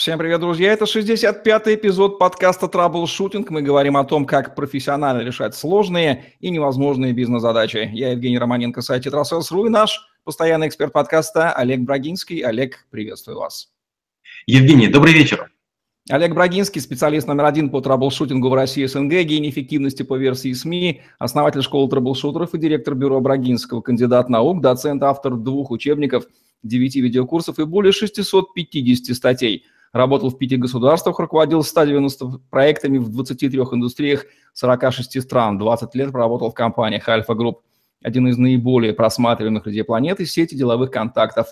Всем привет, друзья! Это 65-й эпизод подкаста «Troubleshooting». Мы говорим о том, как профессионально решать сложные и невозможные бизнес-задачи. Я Евгений Романенко, сайт «Tetrasales.ru» и наш постоянный эксперт подкаста Олег Брагинский. Олег, приветствую вас. Евгений, добрый вечер. Олег Брагинский, специалист номер один по troubleshooting у в России СНГ, гений эффективности по версии СМИ, основатель школы troubleshooter ов и директор бюро Брагинского, кандидат наук, доцент, автор двух учебников, девяти видеокурсов и более 650 статей – работал в пяти государствах, руководил 190 проектами в 23 индустриях 46 стран, 20 лет проработал в компаниях Альфа Групп, один из наиболее просматриваемых людей планеты, сети деловых контактов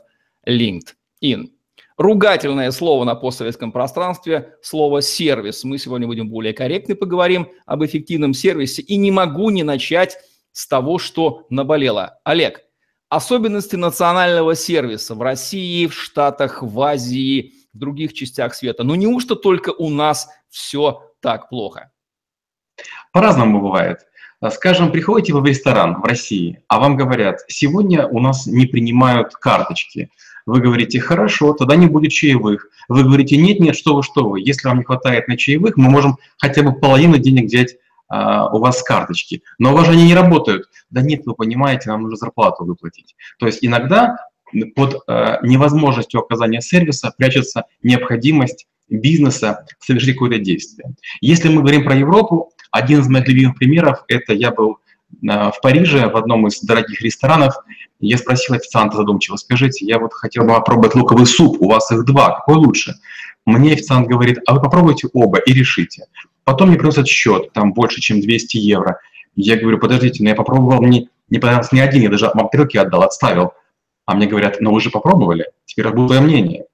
LinkedIn. Ругательное слово на постсоветском пространстве – слово «сервис». Мы сегодня будем более корректны, поговорим об эффективном сервисе. И не могу не начать с того, что наболело. Олег, особенности национального сервиса в России, в Штатах, в Азии – в других частях света. Но неужто только у нас все так плохо? По-разному бывает. Скажем, приходите вы в ресторан в России, а вам говорят, сегодня у нас не принимают карточки. Вы говорите, хорошо, тогда не будет чаевых. Вы говорите, нет, нет, что вы, что вы. Если вам не хватает на чаевых, мы можем хотя бы половину денег взять а, у вас карточки. Но у вас же они не работают. Да нет, вы понимаете, нам нужно зарплату выплатить. То есть иногда под э, невозможностью оказания сервиса прячется необходимость бизнеса совершить какое-то действие. Если мы говорим про Европу, один из моих любимых примеров – это я был э, в Париже в одном из дорогих ресторанов, я спросил официанта задумчиво, скажите, я вот хотел бы попробовать луковый суп, у вас их два, какой лучше? Мне официант говорит, а вы попробуйте оба и решите. Потом мне приносят счет, там больше, чем 200 евро. Я говорю, подождите, но я попробовал, мне не понравился ни один, я даже вам тарелки отдал, отставил а мне говорят, ну вы же попробовали, теперь твое мнение.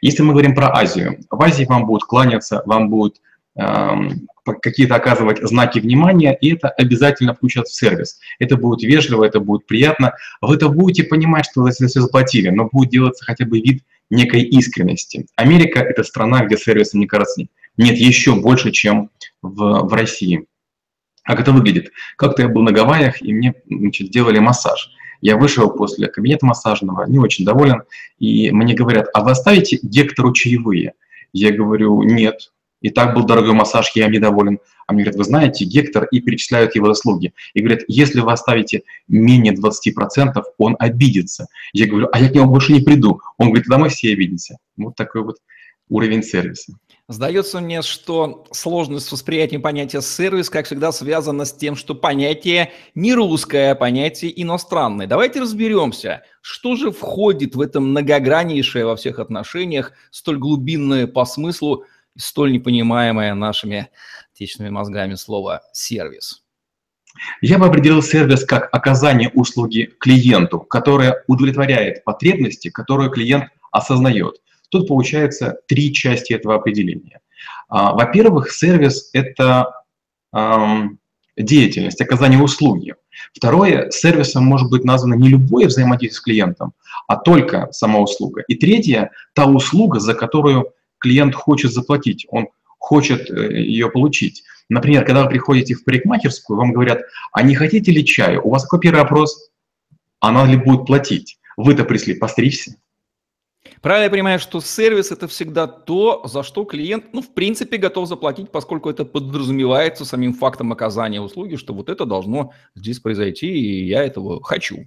Если мы говорим про Азию, в Азии вам будут кланяться, вам будут эм, какие-то оказывать знаки внимания, и это обязательно включат в сервис. Это будет вежливо, это будет приятно. Вы это будете понимать, что за все заплатили, но будет делаться хотя бы вид некой искренности. Америка – это страна, где сервиса, мне кажется, нет еще больше, чем в, в России. Как это выглядит? Как-то я был на Гавайях, и мне значит, делали массаж. Я вышел после кабинета массажного, не очень доволен, и мне говорят, а вы оставите Гектору чаевые? Я говорю, нет. И так был дорогой массаж, я недоволен. А мне говорят, вы знаете, Гектор, и перечисляют его заслуги. И говорят, если вы оставите менее 20%, он обидится. Я говорю, а я к нему больше не приду. Он говорит, тогда мы все обидимся. Вот такой вот уровень сервиса. Сдается мне, что сложность с восприятием понятия сервис, как всегда, связана с тем, что понятие не русское, а понятие иностранное. Давайте разберемся, что же входит в это многограннейшее во всех отношениях, столь глубинное по смыслу, столь непонимаемое нашими отечественными мозгами слово «сервис». Я бы определил сервис как оказание услуги клиенту, которое удовлетворяет потребности, которые клиент осознает. Тут получается три части этого определения. А, во-первых, сервис – это деятельность, оказание услуги. Второе, сервисом может быть названо не любое взаимодействие с клиентом, а только сама услуга. И третье, та услуга, за которую клиент хочет заплатить, он хочет э, ее получить. Например, когда вы приходите в парикмахерскую, вам говорят, а не хотите ли чаю? У вас какой первый вопрос? Она ли будет платить? Вы-то пришли постричься. Правильно я понимаю, что сервис – это всегда то, за что клиент, ну, в принципе, готов заплатить, поскольку это подразумевается самим фактом оказания услуги, что вот это должно здесь произойти, и я этого хочу.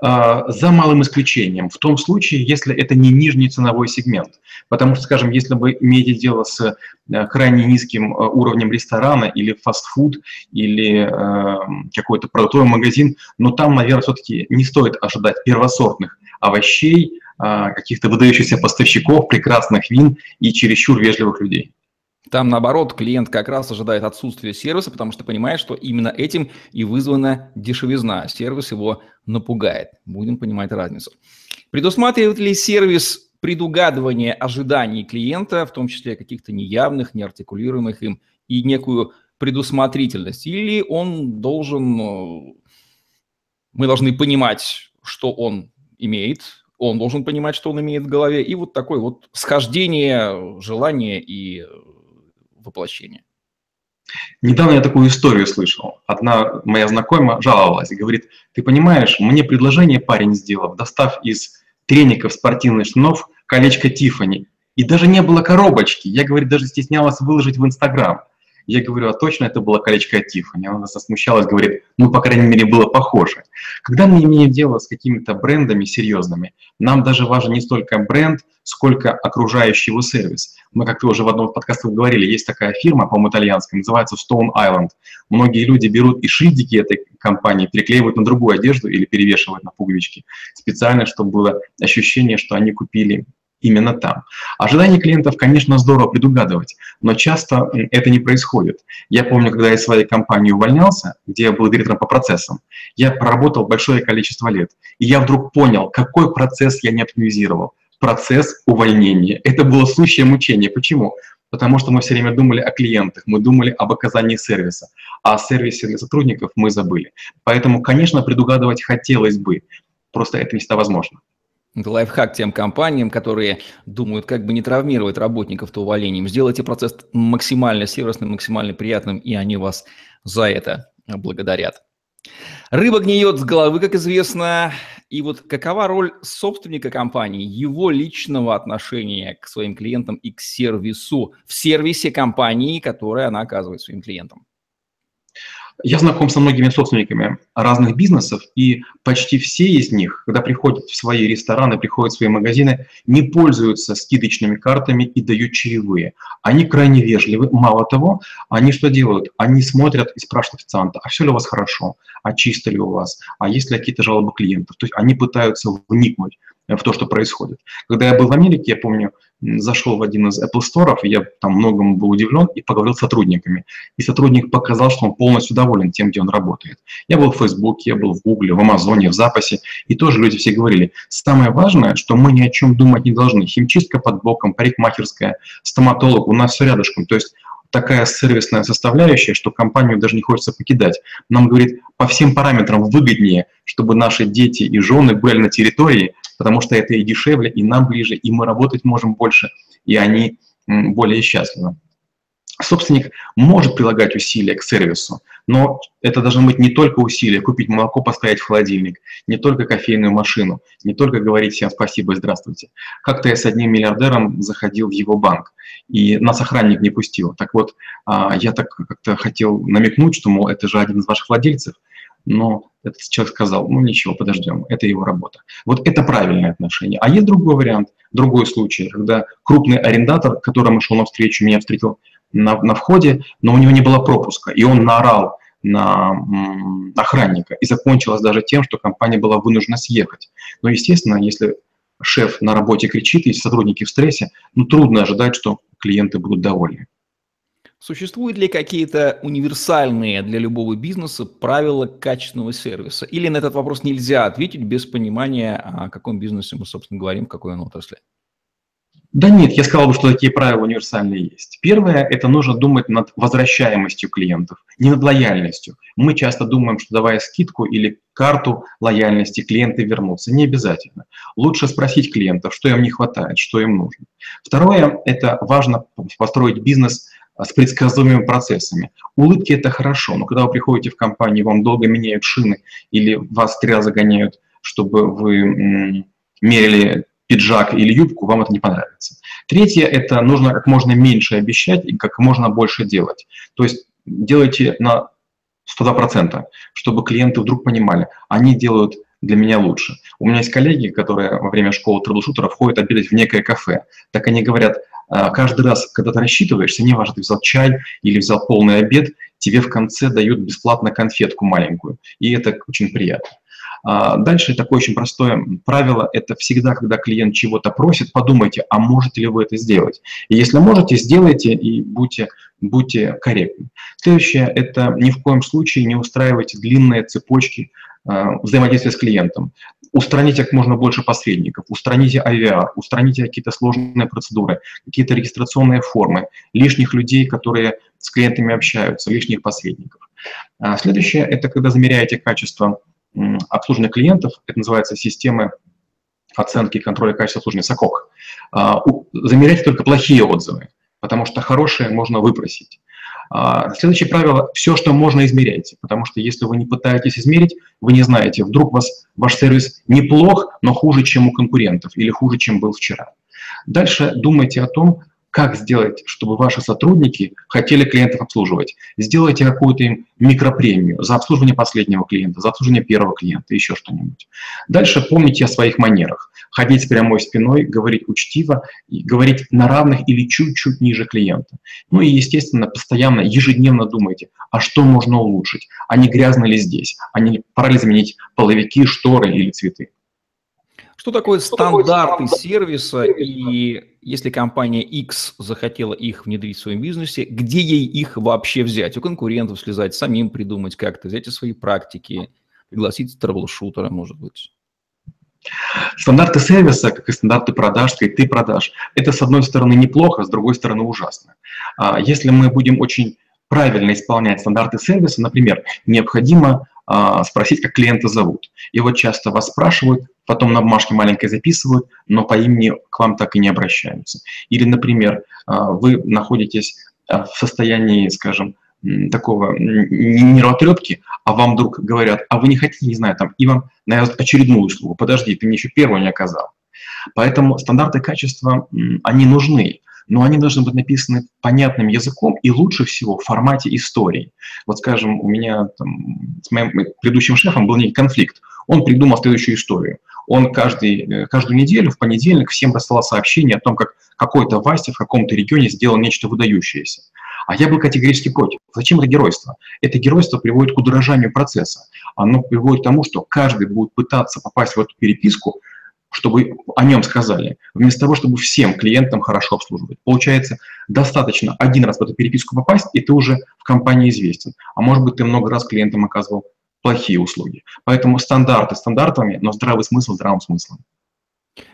А, за малым исключением, в том случае, если это не нижний ценовой сегмент. Потому что, скажем, если вы имеете дело с э, крайне низким э, уровнем ресторана или фастфуд, или э, какой-то продуктовый магазин, но там, наверное, все-таки не стоит ожидать первосортных овощей, каких-то выдающихся поставщиков, прекрасных вин и чересчур вежливых людей. Там, наоборот, клиент как раз ожидает отсутствия сервиса, потому что понимает, что именно этим и вызвана дешевизна. Сервис его напугает. Будем понимать разницу. Предусматривает ли сервис предугадывание ожиданий клиента, в том числе каких-то неявных, неартикулируемых им, и некую предусмотрительность? Или он должен... Э, мы должны понимать, что он имеет, он должен понимать, что он имеет в голове, и вот такое вот схождение желания и воплощения. Недавно я такую историю слышал. Одна моя знакомая жаловалась и говорит, ты понимаешь, мне предложение парень сделал, достав из треников спортивных штанов колечко Тифани. И даже не было коробочки. Я, говорит, даже стеснялась выложить в Инстаграм. Я говорю, а точно это было колечко от Тиффани? Она смущалась, говорит, ну, по крайней мере, было похоже. Когда мы имеем дело с какими-то брендами серьезными, нам даже важен не столько бренд, сколько окружающий его сервис. Мы как-то уже в одном из подкастов говорили, есть такая фирма, по-моему, итальянская, называется Stone Island. Многие люди берут и шильдики этой компании, переклеивают на другую одежду или перевешивают на пуговички, специально, чтобы было ощущение, что они купили именно там. Ожидания клиентов, конечно, здорово предугадывать, но часто это не происходит. Я помню, когда я из своей компании увольнялся, где я был директором по процессам, я проработал большое количество лет, и я вдруг понял, какой процесс я не оптимизировал. Процесс увольнения. Это было сущее мучение. Почему? Потому что мы все время думали о клиентах, мы думали об оказании сервиса, а о сервисе для сотрудников мы забыли. Поэтому, конечно, предугадывать хотелось бы, просто это не всегда возможно. Это лайфхак тем компаниям, которые думают, как бы не травмировать работников-то увольнением. Сделайте процесс максимально сервисным, максимально приятным, и они вас за это благодарят. Рыба гниет с головы, как известно. И вот какова роль собственника компании, его личного отношения к своим клиентам и к сервису в сервисе компании, которое она оказывает своим клиентам? Я знаком со многими собственниками разных бизнесов, и почти все из них, когда приходят в свои рестораны, приходят в свои магазины, не пользуются скидочными картами и дают чаевые. Они крайне вежливы. Мало того, они что делают? Они смотрят и спрашивают официанта, а все ли у вас хорошо, а чисто ли у вас, а есть ли какие-то жалобы клиентов. То есть они пытаются вникнуть в то, что происходит. Когда я был в Америке, я помню, зашел в один из Apple Store, я там многому был удивлен и поговорил с сотрудниками. И сотрудник показал, что он полностью доволен тем, где он работает. Я был в Facebook, я был в Google, в Амазоне, в запасе, и тоже люди все говорили, самое важное, что мы ни о чем думать не должны. Химчистка под боком, парикмахерская, стоматолог, у нас все рядышком. То есть такая сервисная составляющая, что компанию даже не хочется покидать. Нам, говорит, по всем параметрам выгоднее, чтобы наши дети и жены были на территории, потому что это и дешевле, и нам ближе, и мы работать можем больше, и они более счастливы. Собственник может прилагать усилия к сервису, но это должно быть не только усилия, купить молоко, поставить в холодильник, не только кофейную машину, не только говорить всем спасибо и здравствуйте. Как-то я с одним миллиардером заходил в его банк, и нас охранник не пустил. Так вот, а, я так как-то хотел намекнуть, что, мол, это же один из ваших владельцев, но этот человек сказал, ну ничего, подождем, это его работа. Вот это правильное отношение. А есть другой вариант, другой случай, когда крупный арендатор, которому шел навстречу, меня встретил на, на входе, но у него не было пропуска, и он наорал на охранника, и закончилось даже тем, что компания была вынуждена съехать. Но, естественно, если шеф на работе кричит, и сотрудники в стрессе, ну, трудно ожидать, что клиенты будут довольны. Существуют ли какие-то универсальные для любого бизнеса правила качественного сервиса? Или на этот вопрос нельзя ответить без понимания, о каком бизнесе мы, собственно, говорим, в какой он отрасли? Да нет, я сказал бы, что такие правила универсальные есть. Первое – это нужно думать над возвращаемостью клиентов, не над лояльностью. Мы часто думаем, что давая скидку или карту лояльности, клиенты вернутся. Не обязательно. Лучше спросить клиентов, что им не хватает, что им нужно. Второе – это важно построить бизнес а, с предсказуемыми процессами. Улыбки – это хорошо, но когда вы приходите в компанию, вам долго меняют шины или вас три раза гоняют, чтобы вы мерили пиджак или юбку, вам это не понравится. Третье – это нужно как можно меньше обещать и как можно больше делать. То есть делайте на 102%, чтобы клиенты вдруг понимали, они делают для меня лучше. У меня есть коллеги, которые во время школы troubleshooter а входят обедать в некое кафе. Так они говорят, «А, каждый раз, когда ты рассчитываешься, не важно, ты взял чай или взял полный обед, тебе в конце дают бесплатно конфетку маленькую. И это очень приятно. А, дальше такое очень простое правило – это всегда, когда клиент чего-то просит, подумайте, а можете ли вы это сделать. И если можете, сделайте и будьте, будьте корректны. Следующее – это ни в коем случае не устраивайте длинные цепочки а, взаимодействия с клиентом. Устраните как можно больше посредников, устраните IVR, устраните какие-то сложные процедуры, какие-то регистрационные формы, лишних людей, которые с клиентами общаются, лишних посредников. А, следующее – это когда замеряете качество обслуживания клиентов, это называется системы оценки и контроля качества обслуживания СОКОК. А, замерять только плохие отзывы, потому что хорошие можно выпросить. А, следующее правило – все, что можно, измеряйте, потому что если вы не пытаетесь измерить, вы не знаете, вдруг вас, ваш сервис неплох, но хуже, чем у конкурентов или хуже, чем был вчера. Дальше думайте о том, как сделать, чтобы ваши сотрудники хотели клиентов обслуживать. Сделайте какую-то им микропремию за обслуживание последнего клиента, за обслуживание первого клиента, еще что-нибудь. Дальше помните о своих манерах. Ходить с прямой спиной, говорить учтиво, говорить на равных или чуть-чуть ниже клиента. Ну и, естественно, постоянно, ежедневно думайте, а что можно улучшить, а не грязно ли здесь, а не пора ли заменить половики, шторы или цветы. Что такое стандарты сервиса и если компания X захотела их внедрить в своем бизнесе, где ей их вообще взять? У конкурентов слезать, самим придумать как-то, взять свои практики, пригласить трэбл-шутера, может быть? Стандарты сервиса, как и стандарты продаж, как и ты продаж, это с одной стороны неплохо, с другой стороны ужасно. А если мы будем очень правильно исполнять стандарты сервиса, например, необходимо спросить, как клиента зовут. И вот часто вас спрашивают, потом на бумажке маленькой записывают, но по имени к вам так и не обращаются. Или, например, а, вы находитесь а, в состоянии, скажем, такого нервотрепки, а вам вдруг говорят, а вы не хотите, не знаю, там, и вам навязывают очередную услугу. Подожди, ты мне еще первую не оказал. Поэтому стандарты качества, они нужны но они должны быть написаны понятным языком и лучше всего в формате истории. Вот, скажем, у меня там, с моим предыдущим шефом был некий конфликт. Он придумал следующую историю. Он каждый, э, каждую неделю в понедельник всем рассылал сообщение о том, как какой-то Вася в каком-то регионе сделал нечто выдающееся. А я был категорически против. Зачем это геройство? Это геройство приводит к удорожанию процесса. Оно приводит к тому, что каждый будет пытаться попасть в эту переписку, чтобы о нем сказали, вместо того, чтобы всем клиентам хорошо обслуживать. Получается, достаточно один раз в эту переписку попасть, и ты уже в компании известен. А может быть, ты много раз клиентам оказывал плохие услуги. Поэтому стандарты стандартами, но здравый смысл здравым смыслом.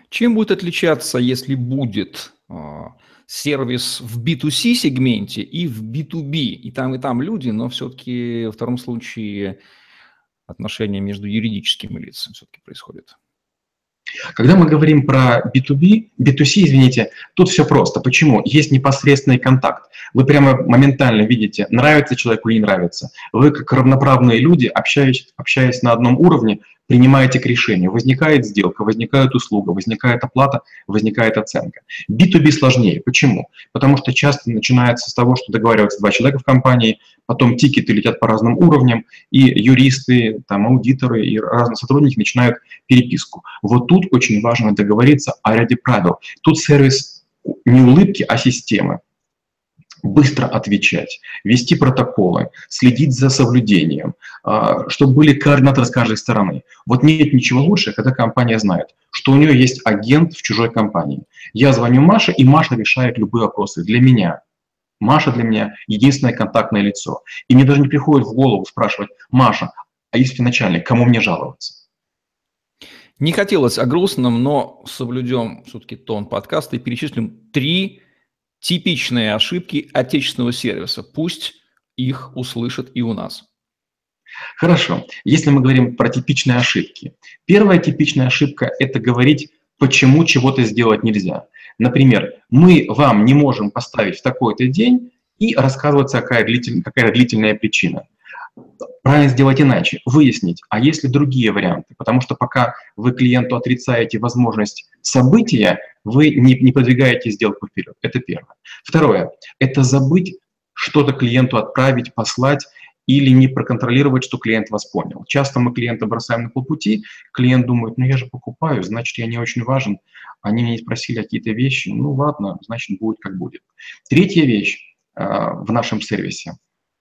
Чем будет отличаться, если будет э, сервис в B2C сегменте и в B2B? И там, и там люди, но все-таки во втором случае отношения между юридическими лицами все-таки происходят. Когда мы говорим про B2B, B2C, извините, тут все просто. Почему? Есть непосредственный контакт. Вы прямо моментально видите, нравится человеку или не нравится. Вы как равноправные люди, общаясь, общаясь на одном уровне, принимаете к решению. Возникает сделка, возникает услуга, возникает оплата, возникает оценка. B2B сложнее. Почему? Потому что часто начинается с того, что договариваются два человека в компании, потом тикеты летят по разным уровням, и юристы, там, аудиторы и разные сотрудники начинают переписку. Вот тут очень важно договориться о ряде правил. Тут сервис не улыбки, а системы быстро отвечать, вести протоколы, следить за соблюдением, а, чтобы были координаторы с каждой стороны. Вот нет ничего лучше, когда компания знает, что у нее есть агент в чужой компании. Я звоню Маше, и Маша решает любые вопросы для меня. Маша для меня единственное контактное лицо. И мне даже не приходит в голову спрашивать, Маша, а если начальник, кому мне жаловаться? Не хотелось о грустном, но соблюдем все-таки тон подкаста и перечислим три типичные ошибки отечественного сервиса. Пусть их услышат и у нас. Хорошо. Если мы говорим про типичные ошибки. Первая типичная ошибка – это говорить, почему чего-то сделать нельзя. Например, мы вам не можем поставить в такой-то день и рассказываться, какая, длитель, какая длительная причина. Правильно сделать иначе, выяснить, а есть ли другие варианты, потому что пока вы клиенту отрицаете возможность события, вы не, не продвигаете сделку вперед. Это первое. Второе – это забыть что-то клиенту отправить, послать или не проконтролировать, что клиент вас понял. Часто мы клиента бросаем на полпути, клиент думает, ну я же покупаю, значит я не очень важен, они меня не спросили какие-то вещи, ну ладно, значит будет как будет. Третья вещь э, в нашем сервисе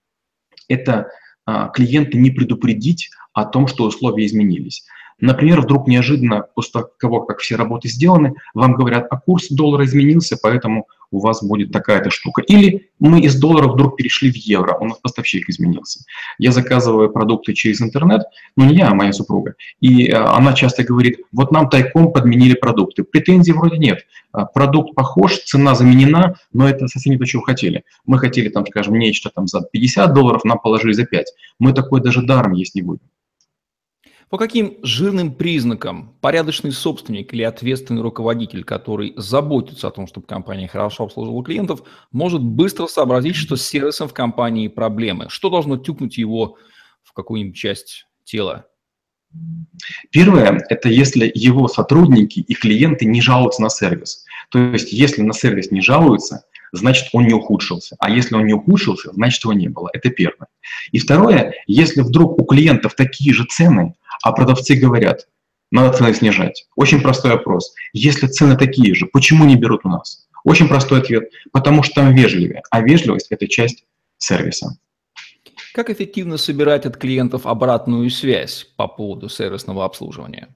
– это клиента не предупредить о том, что условия изменились. Например, вдруг неожиданно, после того, как все работы сделаны, вам говорят, а курс доллара изменился, поэтому у вас будет такая-то штука. Или мы из доллара вдруг перешли в евро, у нас поставщик изменился. Я заказываю продукты через интернет, но не я, а моя супруга. И э, она часто говорит, вот нам тайком подменили продукты. Претензий вроде нет. А, продукт похож, цена заменена, но это совсем не то, чего хотели. Мы хотели, там, скажем, нечто там за 50 долларов, нам положили за 5. Мы такое даже даром есть не будем. По каким жирным признакам порядочный собственник или ответственный руководитель, который заботится о том, чтобы компания хорошо обслуживала клиентов, может быстро сообразить, что с сервисом в компании проблемы? Что должно тюкнуть его в какую-нибудь часть тела? Первое – это если его сотрудники и клиенты не жалуются на сервис. То есть если на сервис не жалуются, значит он не ухудшился. А если он не ухудшился, значит его не было. Это первое. И второе, если вдруг у клиентов такие же цены, а продавцы говорят, надо цены снижать. Очень простой вопрос. Если цены такие же, почему не берут у нас? Очень простой ответ. Потому что там вежливее. А вежливость – это часть сервиса. Как эффективно собирать от клиентов обратную связь по поводу сервисного обслуживания?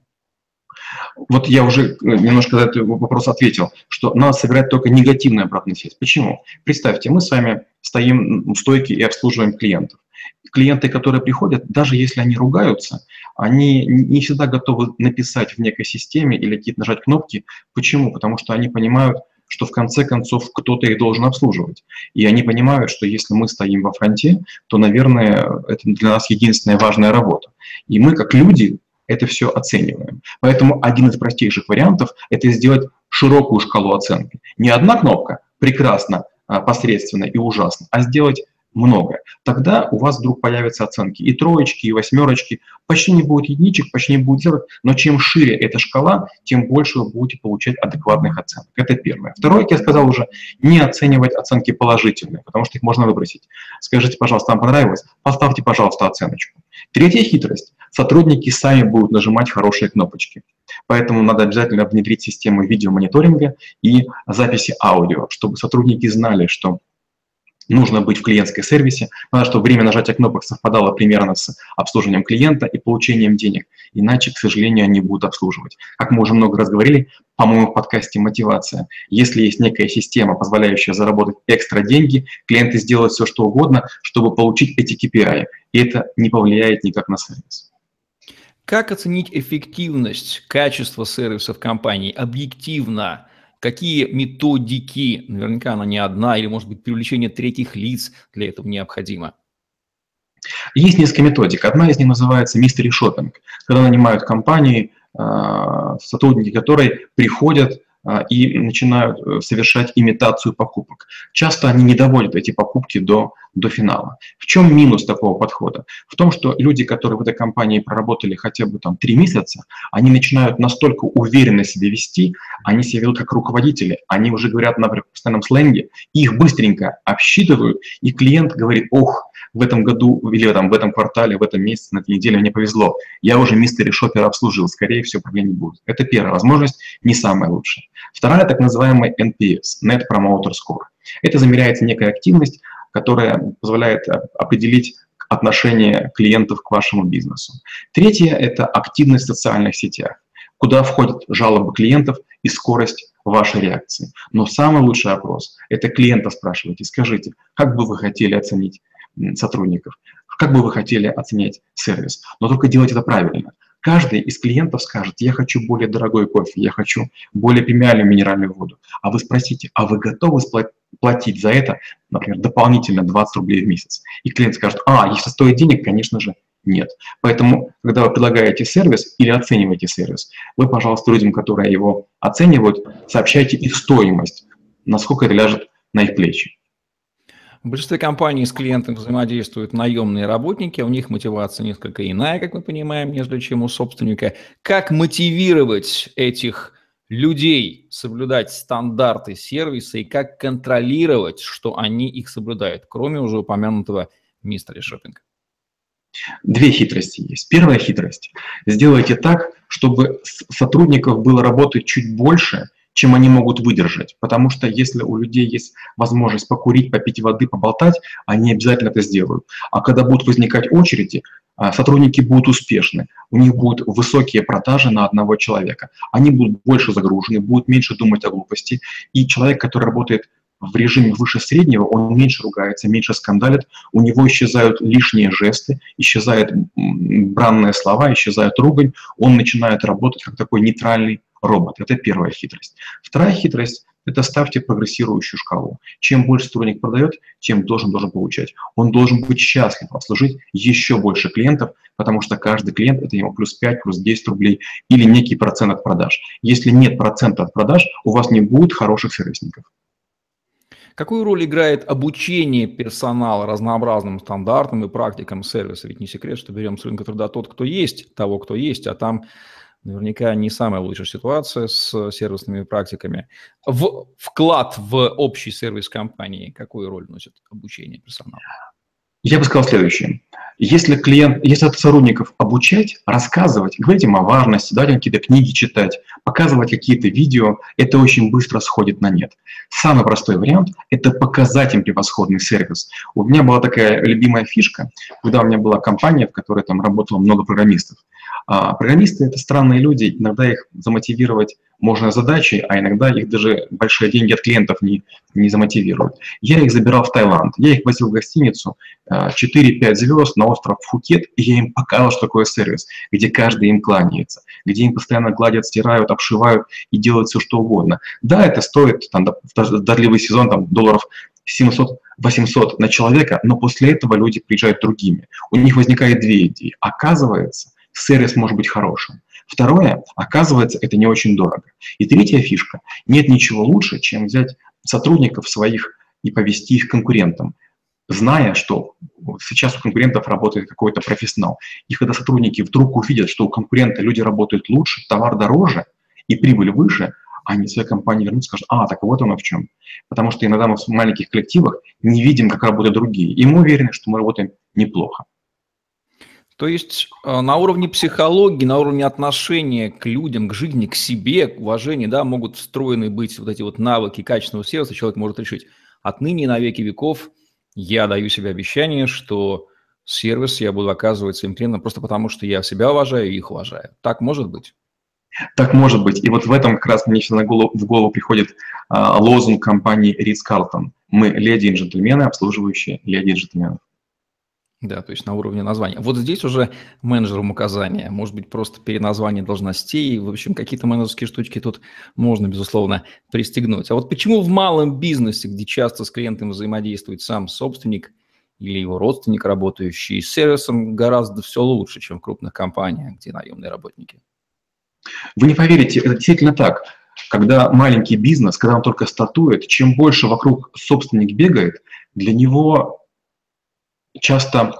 Вот я уже э, немножко на этот вопрос ответил, что надо собирать только негативную обратную связь. Почему? Представьте, мы с вами стоим в стойке и обслуживаем клиентов. Клиенты, которые приходят, даже если они ругаются, они не всегда готовы написать в некой системе или какие-то нажать кнопки. Почему? Потому что они понимают, что в конце концов кто-то их должен обслуживать. И они понимают, что если мы стоим во фронте, то, наверное, это для нас единственная важная работа. И мы, как люди, это все оцениваем. Поэтому один из простейших вариантов – это сделать широкую шкалу оценки. Не одна кнопка прекрасно, а, посредственно и ужасно, а сделать много, тогда у вас вдруг появятся оценки и троечки, и восьмерочки. Почти не будет единичек, почти не будет делать, но чем шире эта шкала, тем больше вы будете получать адекватных оценок. Это первое. Второе, как я сказал уже, не оценивать оценки положительные, потому что их можно выбросить. Скажите, пожалуйста, вам понравилось? Поставьте, пожалуйста, оценочку. Третья хитрость. Сотрудники сами будут нажимать хорошие кнопочки. Поэтому надо обязательно внедрить систему видеомониторинга и записи аудио, чтобы сотрудники знали, что нужно быть в клиентской сервисе, надо, чтобы время нажатия кнопок совпадало примерно с обслуживанием клиента и получением денег, иначе, к сожалению, они будут обслуживать. Как мы уже много раз говорили, по-моему, в подкасте «Мотивация», если есть некая система, позволяющая заработать экстра деньги, клиенты сделают все, что угодно, чтобы получить эти KPI, и это не повлияет никак на сервис. Как оценить эффективность, качество сервиса в компании объективно? Какие методики, наверняка она не одна, или, может быть, привлечение третьих лиц для этого необходимо? Есть несколько методик. Одна из них называется мистери шопинг, когда нанимают компании, а, сотрудники которой приходят и начинают э, совершать имитацию покупок. Часто они не доводят эти покупки до, до финала. В чем минус такого подхода? В том, что люди, которые в этой компании проработали хотя бы там три месяца, они начинают настолько уверенно себя вести, они себя ведут как руководители, они уже говорят на постоянном сленге, их быстренько обсчитывают, и клиент говорит, ох, в этом году или там, в этом квартале, в этом месяце, на этой неделе мне повезло. Я уже мистери шопер обслужил, скорее всего, проблем не будет. Это первая возможность, не самая лучшая. Вторая, так называемая NPS, Net Promoter Score. Это замеряется некая активность, которая позволяет определить отношение клиентов к вашему бизнесу. Третье – это активность в социальных сетях, куда входят жалобы клиентов и скорость вашей реакции. Но самый лучший опрос – это клиента спрашивайте, скажите, как бы вы хотели оценить сотрудников. Как бы вы хотели оценять сервис? Но только делать это правильно. Каждый из клиентов скажет, я хочу более дорогой кофе, я хочу более премиальную минеральную воду. А вы спросите, а вы готовы платить за это, например, дополнительно 20 рублей в месяц? И клиент скажет, а, если стоит денег, конечно же, нет. Поэтому, когда вы предлагаете сервис или оцениваете сервис, вы, пожалуйста, людям, которые его оценивают, сообщайте их стоимость, насколько это ляжет на их плечи. В большинстве компаний с клиентом взаимодействуют наемные работники, у них мотивация несколько иная, как мы понимаем, нежели чем у собственника. Как мотивировать этих людей соблюдать стандарты сервиса и как контролировать, что они их соблюдают, кроме уже упомянутого мистера шопинга? Две хитрости есть. Первая хитрость. Сделайте так, чтобы сотрудников было работать чуть больше, чем они могут выдержать. Потому что если у людей есть возможность покурить, попить воды, поболтать, они обязательно это сделают. А когда будут возникать очереди, а, сотрудники будут успешны, у них будут высокие продажи на одного человека, они будут больше загружены, будут меньше думать о глупости, и человек, который работает в режиме выше среднего, он меньше ругается, меньше скандалит, у него исчезают лишние жесты, исчезают бранные слова, исчезает ругань, он начинает работать как такой нейтральный робот. Это первая хитрость. Вторая хитрость – это ставьте прогрессирующую шкалу. Чем больше сотрудник продает, тем должен должен получать. Он должен быть счастлив обслужить еще больше клиентов, потому что каждый клиент – это ему плюс 5, плюс 10 рублей или некий процент от продаж. Если нет процента от продаж, у вас не будет хороших сервисников. Какую роль играет обучение персонала разнообразным стандартам и практикам сервиса? Ведь не секрет, что берем с рынка труда тот, кто есть, того, кто есть, а там наверняка не самая лучшая ситуация с сервисными практиками. В, вклад в общий сервис компании, какую роль носит обучение персонала? Я бы сказал следующее. Если клиент, если от сотрудников обучать, рассказывать, говорить им о важности, давать им какие-то книги читать, показывать какие-то видео, это очень быстро сходит на нет. Самый простой вариант – это показать им превосходный сервис. У меня была такая любимая фишка, когда у меня была компания, в которой там работало много программистов. А программисты — это странные люди, иногда их замотивировать можно задачей, а иногда их даже большие деньги от клиентов не, не замотивируют. Я их забирал в Таиланд, я их возил в гостиницу 4-5 а, звезд на остров Фукет, и я им показывал, что такое сервис, где каждый им кланяется, где им постоянно гладят, стирают, обшивают и делают все, что угодно. Да, это стоит, там, дождливый сезон, там, долларов 700-800 на человека, но после этого люди приезжают другими. У них возникает две идеи. Оказывается, сервис может быть хорошим. Второе, оказывается, это не очень дорого. И третья фишка, нет ничего лучше, чем взять сотрудников своих и повести их конкурентам, зная, что сейчас у конкурентов работает какой-то профессионал. И когда сотрудники вдруг увидят, что у конкурента люди работают лучше, товар дороже и прибыль выше, они в своей компании вернутся и скажут, а, так вот оно в чем. Потому что иногда мы в маленьких коллективах не видим, как работают другие. И мы уверены, что мы работаем неплохо. То есть э, на уровне психологии, на уровне отношения к людям, к жизни, к себе, к уважению, да, могут встроены быть вот эти вот навыки качественного сервиса. Человек может решить, отныне и на веки веков я даю себе обещание, что сервис я буду оказывать своим клиентам просто потому, что я себя уважаю и их уважаю. Так может быть? Так может быть. И вот в этом как раз мне всегда в голову приходит а, лозунг компании Ritz-Carlton. Мы леди и джентльмены, обслуживающие леди и джентльменов. Да, то есть на уровне названия. Вот здесь уже менеджерам указания, может быть, просто переназвание должностей, в общем, какие-то менеджерские штучки тут можно, безусловно, пристегнуть. А вот почему в малом бизнесе, где часто с клиентом взаимодействует сам собственник или его родственник, работающий с сервисом, гораздо все лучше, чем в крупных компаниях, где наемные работники? Вы не поверите, это действительно так. Когда маленький бизнес, когда он только стартует, чем больше вокруг собственник бегает, для него часто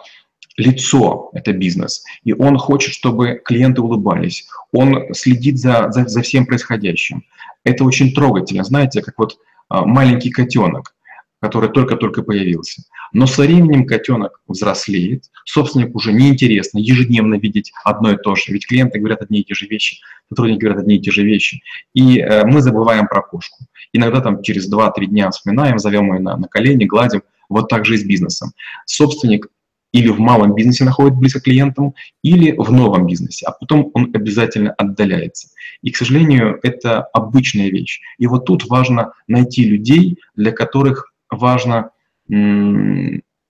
лицо – это бизнес, и он хочет, чтобы клиенты улыбались, он следит за, за, за всем происходящим. Это очень трогательно, знаете, как вот а, маленький котенок, который только-только появился. Но со временем котенок взрослеет, собственник уже неинтересно ежедневно видеть одно и то же, ведь клиенты говорят одни и те же вещи, сотрудники говорят одни и те же вещи, и э, мы забываем про кошку. Иногда там через 2-3 дня вспоминаем, зовем ее на, на колени, гладим – вот так же и с бизнесом. Собственник или в малом бизнесе находит близко к клиентам, или в новом бизнесе, а потом он обязательно отдаляется. И, к сожалению, это обычная вещь. И вот тут важно найти людей, для которых важно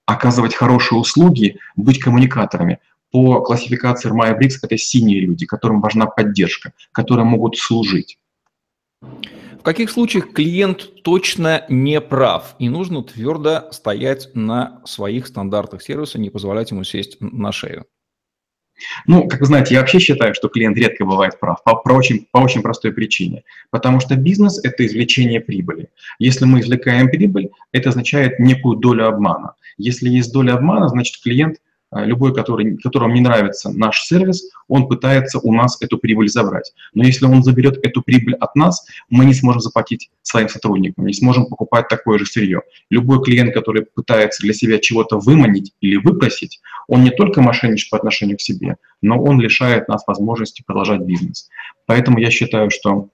оказывать хорошие услуги, быть коммуникаторами. По классификации Рмая Брикс это синие люди, которым важна поддержка, которые могут служить. Каких случаях клиент точно не прав и нужно твердо стоять на своих стандартах сервиса, не позволять ему сесть на шею? Ну, как вы знаете, я вообще считаю, что клиент редко бывает прав по, по, очень, по очень простой причине. Потому что бизнес – это извлечение прибыли. Если мы извлекаем прибыль, это означает некую долю обмана. Если есть доля обмана, значит клиент любой, который, которому не нравится наш сервис, он пытается у нас эту прибыль забрать. Но если он заберет эту прибыль от нас, мы не сможем заплатить своим сотрудникам, не сможем покупать такое же сырье. Любой клиент, который пытается для себя чего-то выманить или выпросить, он не только мошенничает по отношению к себе, но он лишает нас возможности продолжать бизнес. Поэтому я считаю, что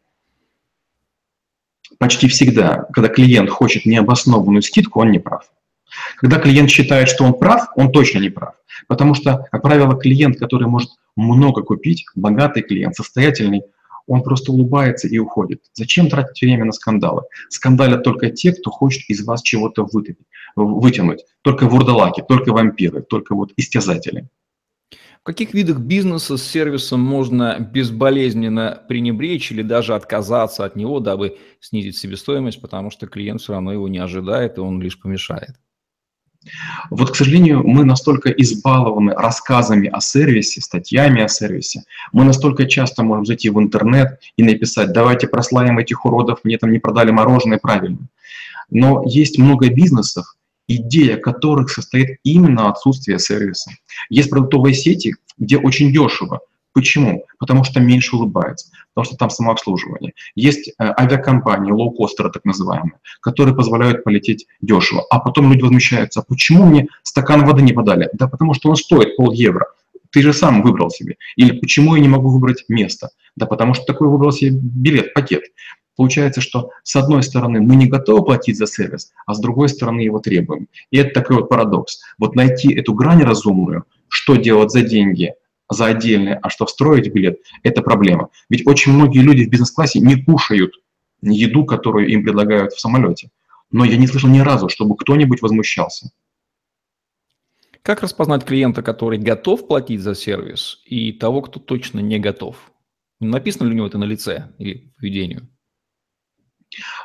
почти всегда, когда клиент хочет необоснованную скидку, он не прав. Когда клиент считает, что он прав, он точно не прав. Потому что, как правило, клиент, который может много купить, богатый клиент, состоятельный, он просто улыбается и уходит. Зачем тратить время на скандалы? Скандалят только те, кто хочет из вас чего-то вытянуть. Только вурдалаки, только вампиры, только вот истязатели. В каких видах бизнеса с сервисом можно безболезненно пренебречь или даже отказаться от него, дабы снизить себестоимость, потому что клиент все равно его не ожидает, и он лишь помешает? Вот, к сожалению, мы настолько избалованы рассказами о сервисе, статьями о сервисе, мы настолько часто можем зайти в интернет и написать, давайте прославим этих уродов, мне там не продали мороженое правильно. Но есть много бизнесов, идея которых состоит именно отсутствие сервиса. Есть продуктовые сети, где очень дешево. Почему? Потому что меньше улыбается, потому что там самообслуживание. Есть э, авиакомпании, лоукостеры так называемые, которые позволяют полететь дешево. А потом люди возмущаются, а почему мне стакан воды не подали? Да потому что он стоит пол евро. Ты же сам выбрал себе. Или почему я не могу выбрать место? Да потому что такой выбрал себе билет, пакет. Получается, что с одной стороны мы не готовы платить за сервис, а с другой стороны его требуем. И это такой вот парадокс. Вот найти эту грань разумную, что делать за деньги, за отдельные, а что встроить билет, это проблема. Ведь очень многие люди в бизнес-классе не кушают еду, которую им предлагают в самолете. Но я не слышал ни разу, чтобы кто-нибудь возмущался. Как распознать клиента, который готов платить за сервис, и того, кто точно не готов? Написано ли у него это на лице или поведению?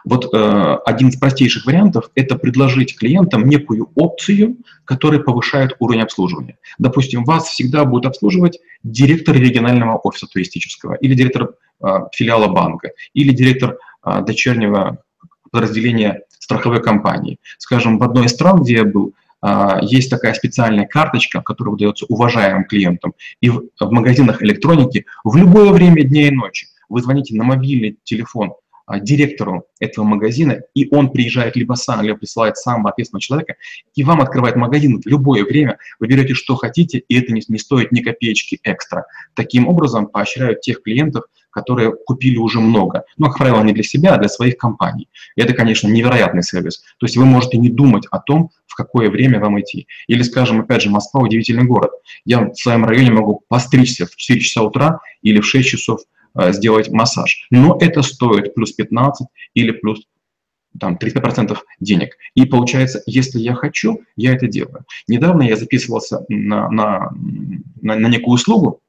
Вот э, один из простейших вариантов – это предложить клиентам некую опцию, которая повышает уровень обслуживания. Допустим, вас всегда будет обслуживать директор регионального офиса туристического, или директор э, филиала банка, или директор э, дочернего подразделения страховой компании. Скажем, в одной из стран, где я был, э, есть такая специальная карточка, которая выдается уважаемым клиентам. И в, в магазинах электроники в любое время дня и ночи вы звоните на мобильный телефон директору этого магазина, и он приезжает либо сам, либо присылает самого ответственного человека, и вам открывает магазин в любое время, вы берете, что хотите, и это не, не стоит ни копеечки экстра. Таким образом поощряют тех клиентов, которые купили уже много. Но, как правило, не для себя, а для своих компаний. И это, конечно, невероятный сервис. То есть вы можете не думать о том, в какое время вам идти. Или, скажем, опять же, Москва – удивительный город. Я в своем районе могу постричься в 4 часа утра или в 6 часов сделать массаж. Но это стоит плюс 15 или плюс там, 30% денег. И получается, если я хочу, я это делаю. Недавно я записывался на, на, на, на некую услугу,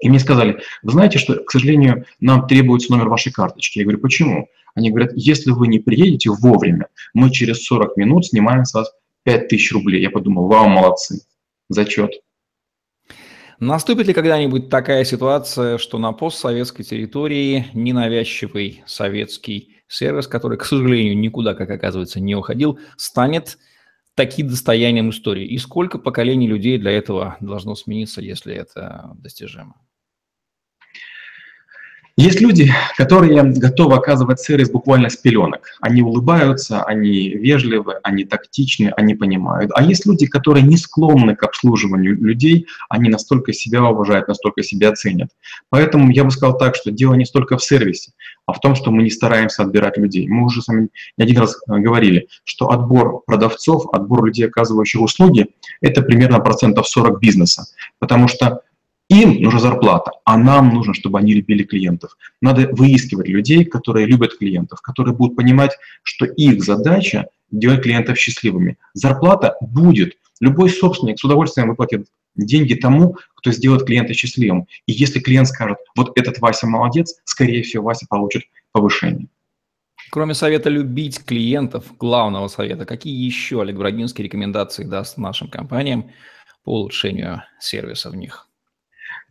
и мне сказали, вы знаете, что, к сожалению, нам требуется номер вашей карточки. Я говорю, почему? Они говорят, если вы не приедете вовремя, мы через 40 минут снимаем с вас 5000 рублей. Я подумал, вау, молодцы, зачет. Наступит ли когда-нибудь такая ситуация, что на постсоветской территории ненавязчивый советский сервис, который, к сожалению, никуда, как оказывается, не уходил, станет таким достоянием истории? И сколько поколений людей для этого должно смениться, если это достижимо? Есть люди, которые готовы оказывать сервис буквально с пеленок. Они улыбаются, они вежливы, они тактичны, они понимают. А есть люди, которые не склонны к обслуживанию людей, они настолько себя уважают, настолько себя ценят. Поэтому я бы сказал так, что дело не столько в сервисе, а в том, что мы не стараемся отбирать людей. Мы уже с вами не один раз э, говорили, что отбор продавцов, отбор людей, оказывающих услуги, это примерно процентов 40 бизнеса. Потому что им нужна зарплата, а нам нужно, чтобы они любили клиентов. Надо выискивать людей, которые любят клиентов, которые будут понимать, что их задача делать клиентов счастливыми. Зарплата будет. Любой собственник с удовольствием выплатит деньги тому, кто сделает клиента счастливым. И если клиент скажет, вот этот Вася молодец, скорее всего, Вася получит повышение. Кроме совета любить клиентов, главного совета, какие еще Олег Брагинский рекомендации даст нашим компаниям по улучшению сервиса в них?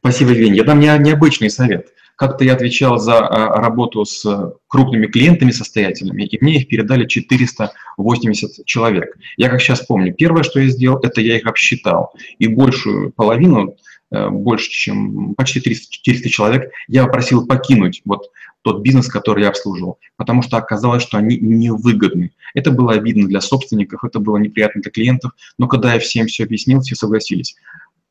Спасибо, Евгений. Я дам не, необычный совет. Как-то я отвечал за а, работу с крупными клиентами состоятельными, и мне их передали 480 человек. Я как сейчас помню, первое, что я сделал, это я их обсчитал. И большую половину, э, больше, чем почти 300, 400 человек, я попросил покинуть вот тот бизнес, который я обслуживал, потому что оказалось, что они невыгодны. Это было обидно для собственников, это было неприятно для клиентов, но когда я всем все объяснил, все согласились.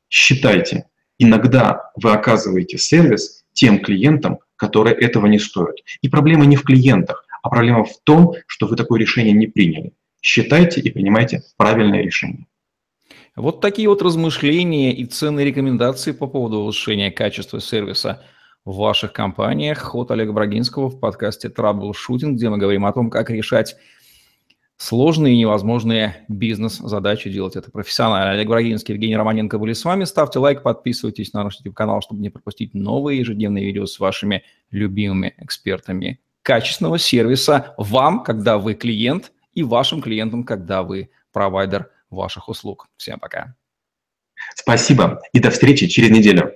Считайте, иногда вы оказываете сервис тем клиентам, которые этого не стоят. И проблема не в клиентах, а проблема в том, что вы такое решение не приняли. Считайте и принимайте правильное решение. Вот такие вот размышления и ценные рекомендации по поводу улучшения качества сервиса в ваших компаниях от Олега Брагинского в подкасте «Траблшутинг», где мы говорим о том, как решать сложные и невозможные бизнес-задачи делать это профессионально. Олег Брагинский, Евгений Романенко были с вами. Ставьте лайк, подписывайтесь на наш YouTube-канал, чтобы не пропустить новые ежедневные видео с вашими любимыми экспертами качественного сервиса вам, когда вы клиент, и вашим клиентам, когда вы провайдер ваших услуг. Всем пока. Спасибо и до встречи через неделю.